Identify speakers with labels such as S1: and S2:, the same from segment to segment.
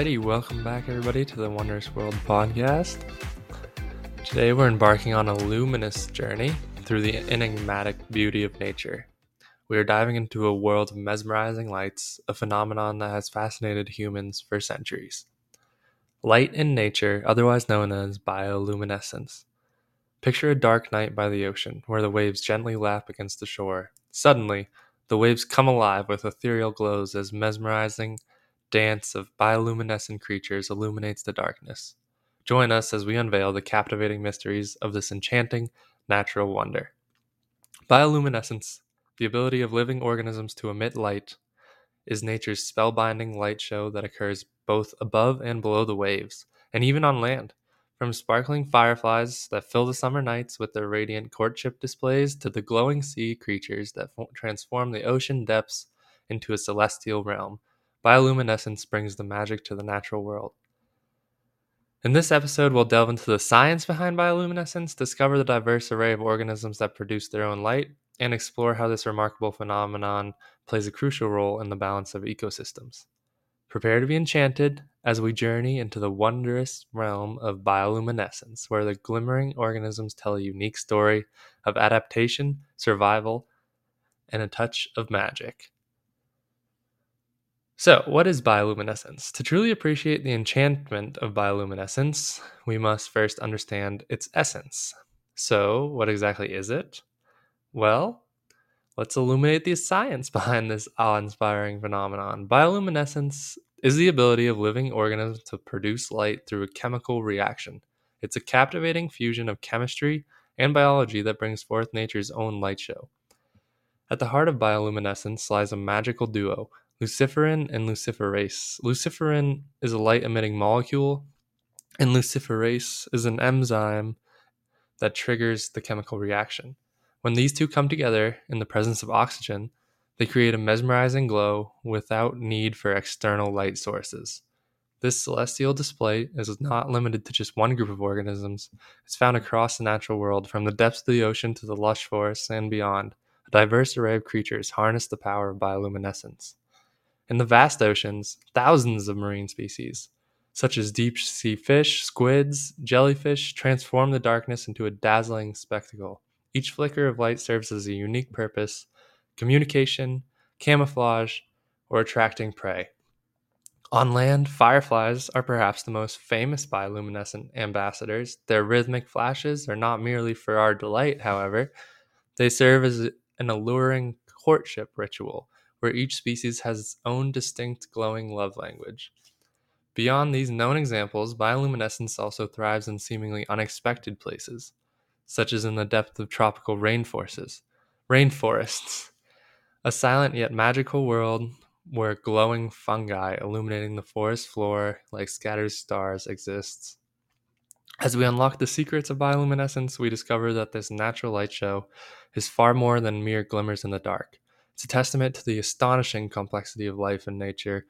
S1: Alrighty, welcome back everybody to the Wondrous World podcast. Today we're embarking on a luminous journey through the enigmatic beauty of nature. We are diving into a world of mesmerizing lights, a phenomenon that has fascinated humans for centuries. Light in nature, otherwise known as bioluminescence. Picture a dark night by the ocean, where the waves gently lap against the shore. Suddenly, the waves come alive with ethereal glows as mesmerizing dance of bioluminescent creatures illuminates the darkness. Join us as we unveil the captivating mysteries of this enchanting natural wonder. Bioluminescence, the ability of living organisms to emit light, is nature's spellbinding light show that occurs both above and below the waves, and even on land. From sparkling fireflies that fill the summer nights with their radiant courtship displays to the glowing sea creatures that transform the ocean depths into a celestial realm, bioluminescence brings the magic to the natural world. In this episode, we'll delve into the science behind bioluminescence, discover the diverse array of organisms that produce their own light, and explore how this remarkable phenomenon plays a crucial role in the balance of ecosystems. Prepare to be enchanted as we journey into the wondrous realm of bioluminescence, where the glimmering organisms tell a unique story of adaptation, survival, and a touch of magic. So, what is bioluminescence? To truly appreciate the enchantment of bioluminescence, we must first understand its essence. So, what exactly is it? Well, let's illuminate the science behind this awe inspiring phenomenon. Bioluminescence is the ability of living organisms to produce light through a chemical reaction. It's a captivating fusion of chemistry and biology that brings forth nature's own light show. At the heart of bioluminescence lies a magical duo luciferin and luciferase. Luciferin is a light emitting molecule, and luciferase is an enzyme that triggers the chemical reaction. When these two come together in the presence of oxygen, they create a mesmerizing glow without need for external light sources. This celestial display is not limited to just one group of organisms. It's found across the natural world, from the depths of the ocean to the lush forests and beyond. A diverse array of creatures harness the power of bioluminescence. In the vast oceans, thousands of marine species, such as deep sea fish, squids, jellyfish, transform the darkness into a dazzling spectacle. Each flicker of light serves as a unique purpose communication, camouflage, or attracting prey. On land, fireflies are perhaps the most famous bioluminescent ambassadors. Their rhythmic flashes are not merely for our delight, however, they serve as an alluring courtship ritual where each species has its own distinct glowing love language. Beyond these known examples, bioluminescence also thrives in seemingly unexpected places, such as in the depth of tropical rainforests. Rainforests, a silent yet magical world where glowing fungi illuminating the forest floor like scattered stars exists. As we unlock the secrets of bioluminescence, we discover that this natural light show is far more than mere glimmers in the dark. It's a testament to the astonishing complexity of life and nature,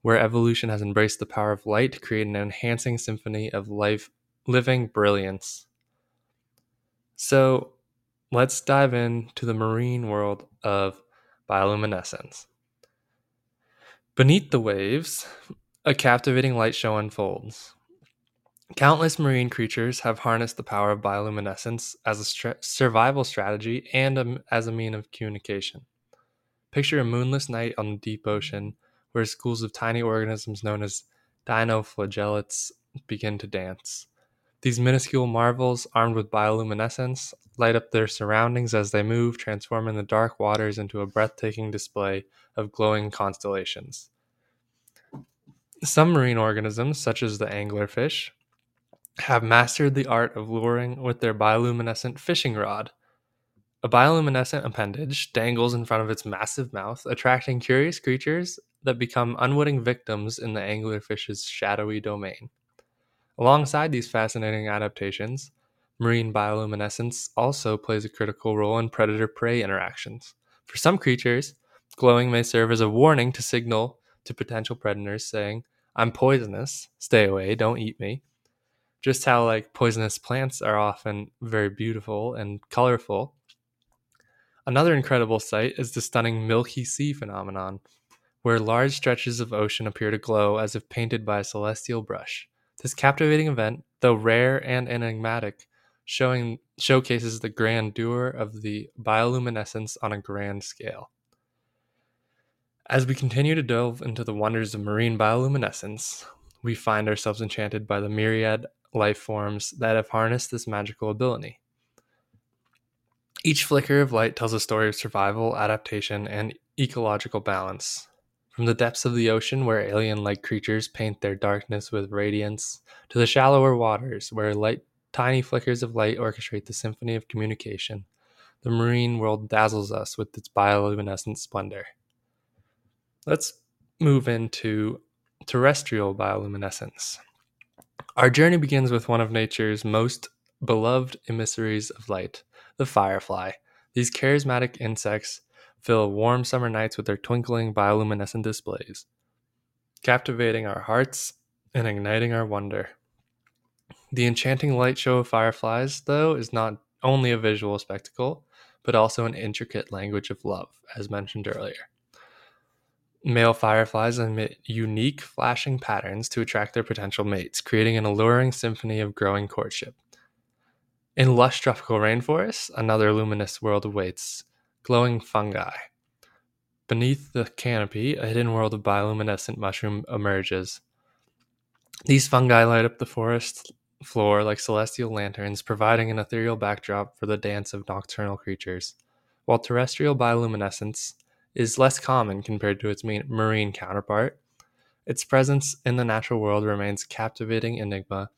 S1: where evolution has embraced the power of light to create an enhancing symphony of life living brilliance. So, let's dive into the marine world of bioluminescence. Beneath the waves, a captivating light show unfolds. Countless marine creatures have harnessed the power of bioluminescence as a survival strategy and a, as a mean of communication. Picture a moonless night on the deep ocean where schools of tiny organisms known as dinoflagellates begin to dance. These minuscule marvels, armed with bioluminescence, light up their surroundings as they move, transforming the dark waters into a breathtaking display of glowing constellations. Some marine organisms, such as the anglerfish, have mastered the art of luring with their bioluminescent fishing rod. A bioluminescent appendage dangles in front of its massive mouth, attracting curious creatures that become unwitting victims in the anglerfish's shadowy domain. Alongside these fascinating adaptations, marine bioluminescence also plays a critical role in predator prey interactions. For some creatures, glowing may serve as a warning to signal to potential predators saying, I'm poisonous, stay away, don't eat me. Just how like poisonous plants are often very beautiful and colorful, Another incredible sight is the stunning Milky Sea phenomenon, where large stretches of ocean appear to glow as if painted by a celestial brush. This captivating event, though rare and enigmatic, showing showcases the grandeur of the bioluminescence on a grand scale. As we continue to delve into the wonders of marine bioluminescence, we find ourselves enchanted by the myriad life forms that have harnessed this magical ability. Each flicker of light tells a story of survival, adaptation, and ecological balance. From the depths of the ocean, where alien like creatures paint their darkness with radiance, to the shallower waters, where light, tiny flickers of light orchestrate the symphony of communication, the marine world dazzles us with its bioluminescent splendor. Let's move into terrestrial bioluminescence. Our journey begins with one of nature's most beloved emissaries of light, the firefly. These charismatic insects fill warm summer nights with their twinkling bioluminescent displays, captivating our hearts and igniting our wonder. The enchanting light show of fireflies, though, is not only a visual spectacle, but also an intricate language of love, as mentioned earlier. Male fireflies emit unique flashing patterns to attract their potential mates, creating an alluring symphony of growing courtship. In lush tropical rainforests, another luminous world awaits glowing fungi. Beneath the canopy, a hidden world of bioluminescent mushroom emerges. These fungi light up the forest floor like celestial lanterns, providing an ethereal backdrop for the dance of nocturnal creatures. While terrestrial bioluminescence is less common compared to its marine counterpart, its presence in the natural world remains a captivating enigma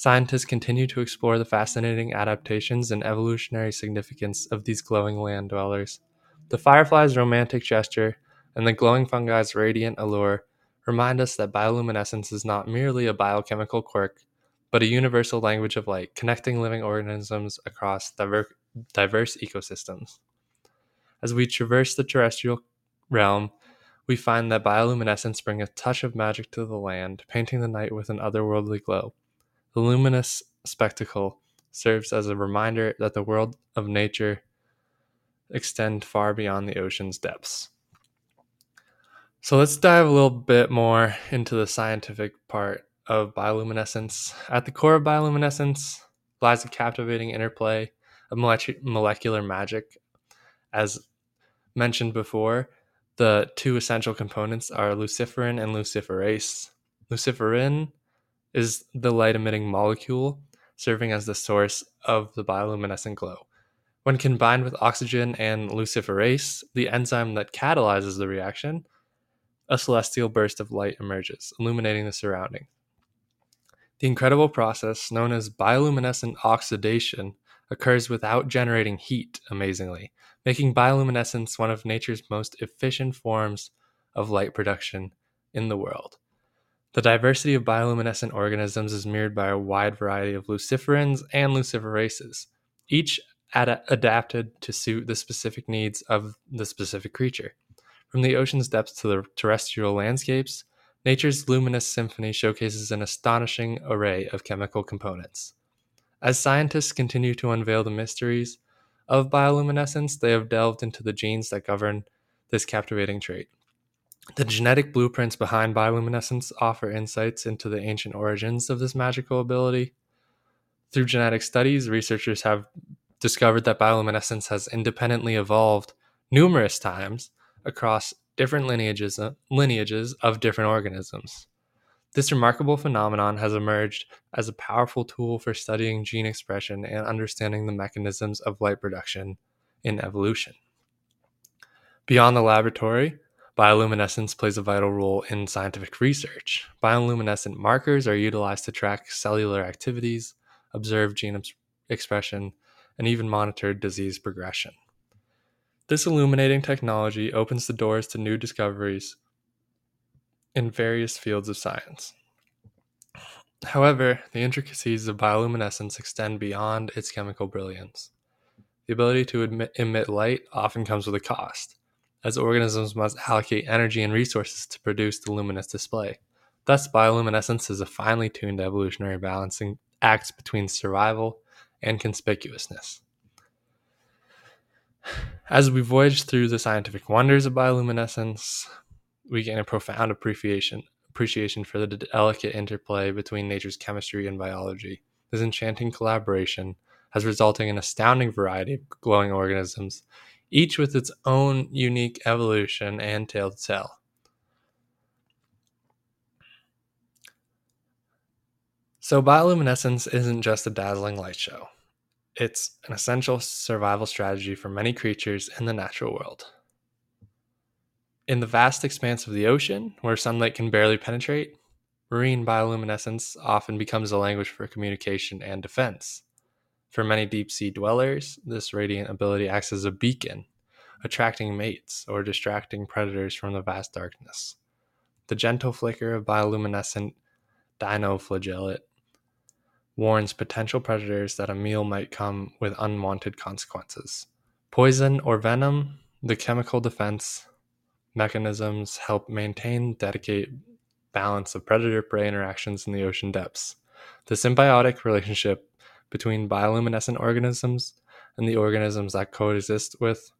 S1: Scientists continue to explore the fascinating adaptations and evolutionary significance of these glowing land dwellers. The firefly's romantic gesture and the glowing fungi's radiant allure remind us that bioluminescence is not merely a biochemical quirk, but a universal language of light connecting living organisms across diver- diverse ecosystems. As we traverse the terrestrial realm, we find that bioluminescence brings a touch of magic to the land, painting the night with an otherworldly glow. The luminous spectacle serves as a reminder that the world of nature extend far beyond the ocean's depths. So let's dive a little bit more into the scientific part of bioluminescence. At the core of bioluminescence lies a captivating interplay of molecular magic. As mentioned before, the two essential components are luciferin and luciferase. Luciferin is the light emitting molecule serving as the source of the bioluminescent glow. When combined with oxygen and luciferase, the enzyme that catalyzes the reaction, a celestial burst of light emerges, illuminating the surrounding. The incredible process known as bioluminescent oxidation occurs without generating heat, amazingly, making bioluminescence one of nature's most efficient forms of light production in the world. The diversity of bioluminescent organisms is mirrored by a wide variety of luciferins and luciferases, each ad- adapted to suit the specific needs of the specific creature. From the ocean's depths to the terrestrial landscapes, nature's luminous symphony showcases an astonishing array of chemical components. As scientists continue to unveil the mysteries of bioluminescence, they have delved into the genes that govern this captivating trait. The genetic blueprints behind bioluminescence offer insights into the ancient origins of this magical ability. Through genetic studies, researchers have discovered that bioluminescence has independently evolved numerous times across different lineages, uh, lineages of different organisms. This remarkable phenomenon has emerged as a powerful tool for studying gene expression and understanding the mechanisms of light production in evolution. Beyond the laboratory, Bioluminescence plays a vital role in scientific research. Bioluminescent markers are utilized to track cellular activities, observe gene expression, and even monitor disease progression. This illuminating technology opens the doors to new discoveries in various fields of science. However, the intricacies of bioluminescence extend beyond its chemical brilliance. The ability to emit, light often comes with a cost as organisms must allocate energy and resources to produce the luminous display. Thus, bioluminescence is a finely tuned evolutionary balancing act between survival and conspicuousness. As we voyage through the scientific wonders of bioluminescence, we gain a profound appreciation appreciation for the delicate interplay between nature's chemistry and biology. This enchanting collaboration has resulted in an astounding variety of glowing organisms, each with its own unique evolution and tale to tell. So, bioluminescence isn't just a dazzling light show, it's an essential survival strategy for many creatures in the natural world. In the vast expanse of the ocean, where sunlight can barely penetrate, marine bioluminescence often becomes a language for communication and defense. For many deep sea dwellers, this radiant ability acts as a beacon, attracting mates or distracting predators from the vast darkness. The gentle flicker of bioluminescent dinoflagellate warns potential predators that a meal might come with unwanted consequences. Poison or venom, the chemical defense mechanisms help maintain dedicate balance of predator prey interactions in the ocean depths. The symbiotic relationship between bioluminescent organisms and the organisms that coexist with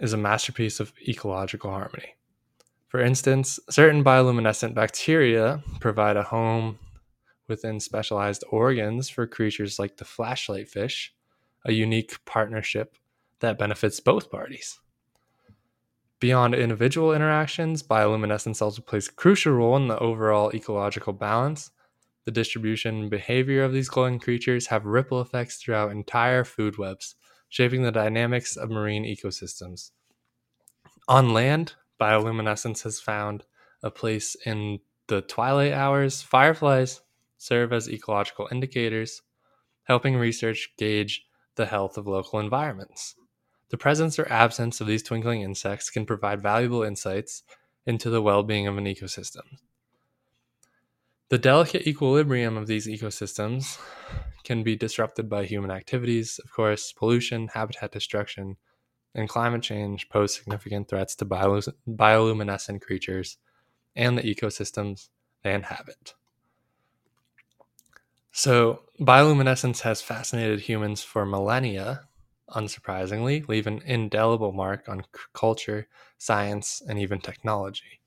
S1: is a masterpiece of ecological harmony. For instance, certain bioluminescent bacteria provide a home within specialized organs for creatures like the flashlight fish, a unique partnership that benefits both parties. Beyond individual interactions, bioluminescence also plays a crucial role in the overall ecological balance. The distribution and behavior of these glowing creatures have ripple effects throughout entire food webs, shaping the dynamics of marine ecosystems. On land, bioluminescence has found a place in the twilight hours. Fireflies serve as ecological indicators, helping research gauge the health of local environments. The presence or absence of these twinkling insects can provide valuable insights into the well being of an ecosystem. The delicate equilibrium of these ecosystems can be disrupted by human activities. Of course, pollution, habitat destruction, and climate change pose significant threats to bioluminescent creatures and the ecosystems they inhabit. So, bioluminescence has fascinated humans for millennia, unsurprisingly, leave an indelible mark on culture, science, and even technology.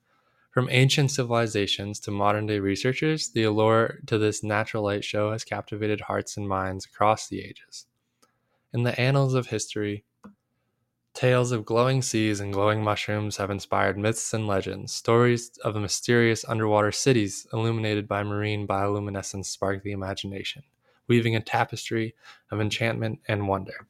S1: From ancient civilizations to modern day researchers, the allure to this natural light show has captivated hearts and minds across the ages. In the annals of history, tales of glowing seas and glowing mushrooms have inspired myths and legends. Stories of mysterious underwater cities illuminated by marine bioluminescence spark the imagination, weaving a tapestry of enchantment and wonder.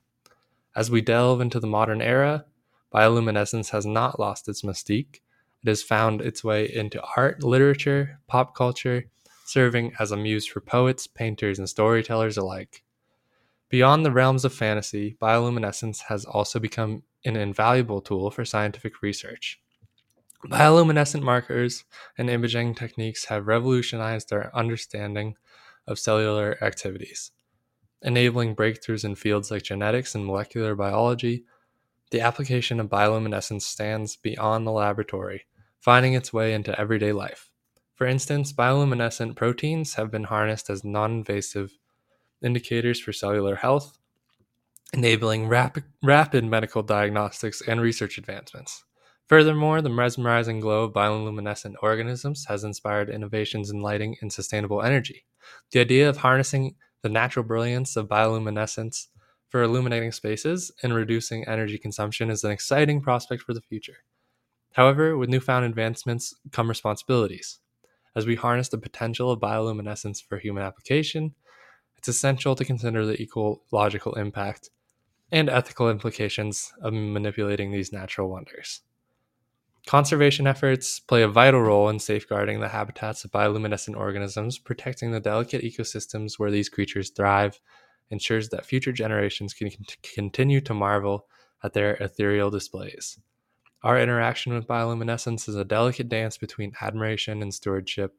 S1: As we delve into the modern era, bioluminescence has not lost its mystique. It has found its way into art, literature, pop culture, serving as a muse for poets, painters, and storytellers alike. Beyond the realms of fantasy, bioluminescence has also become an invaluable tool for scientific research. Bioluminescent markers and imaging techniques have revolutionized our understanding of cellular activities enabling breakthroughs in fields like genetics and molecular biology, the application of bioluminescence stands beyond the laboratory, finding its way into everyday life. For instance, bioluminescent proteins have been harnessed as non invasive indicators for cellular health, enabling rapid, rapid medical diagnostics and research advancements. Furthermore, the mesmerizing glow of bioluminescent organisms has inspired innovations in lighting and sustainable energy. The idea of harnessing the natural brilliance of bioluminescence for illuminating spaces and reducing energy consumption is an exciting prospect for the future. However, with newfound advancements come responsibilities. As we harness the potential of bioluminescence for human application, it's essential to consider the ecological impact and ethical implications of manipulating these natural wonders. Conservation efforts play a vital role in safeguarding the habitats of bioluminescent organisms, protecting the delicate ecosystems where these creatures thrive, ensures that future generations can continue to marvel at their ethereal displays. Our interaction with bioluminescence is a delicate dance between admiration and stewardship.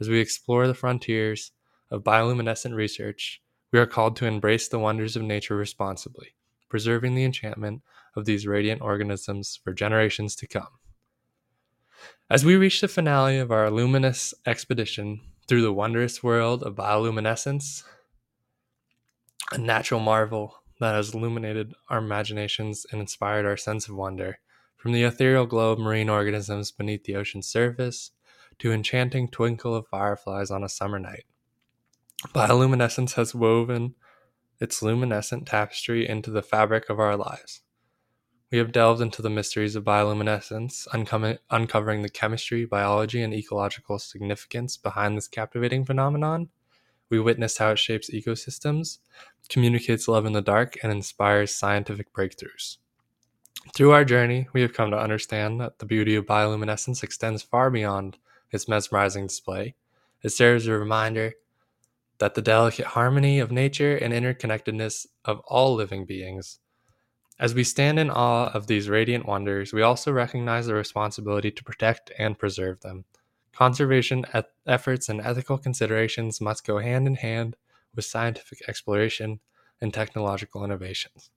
S1: As we explore the frontiers of bioluminescent research, we are called to embrace the wonders of nature responsibly, preserving the enchantment of these radiant organisms for generations to come. As we reach the finale of our luminous expedition through the wondrous world of bioluminescence, a natural marvel that has illuminated our imaginations and inspired our sense of wonder, from the ethereal glow of marine organisms beneath the ocean's surface to enchanting twinkle of fireflies on a summer night. Bioluminescence has woven its luminescent tapestry into the fabric of our lives. We have delved into the mysteries of bioluminescence, uncovering the chemistry, biology, and ecological significance behind this captivating phenomenon. We witnessed how it shapes ecosystems, communicates love in the dark, and inspires scientific breakthroughs. Through our journey, we have come to understand that the beauty of bioluminescence extends far beyond its mesmerizing display. It serves as a reminder that the delicate harmony of nature and interconnectedness of all living beings as we stand in awe of these radiant wonders, we also recognize the responsibility to protect and preserve them. Conservation efforts and ethical considerations must go hand in hand with scientific exploration and technological innovations.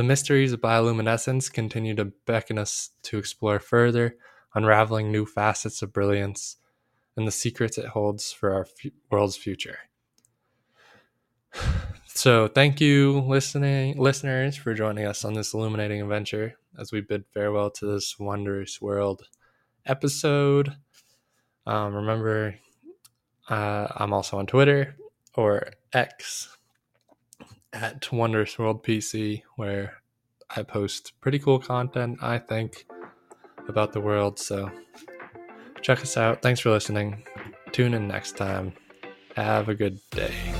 S1: The mysteries of bioluminescence continue to beckon us to explore further, unraveling new facets of brilliance and the secrets it holds for our f- world's future. So thank you, listening listeners, for joining us on this illuminating adventure as we bid farewell to this wondrous world episode. Um, remember, uh, I'm also on Twitter or X at Wondrous World PC, where I post pretty cool content, I think, about the world. So check us out. Thanks for listening. Tune in next time. Have a good day.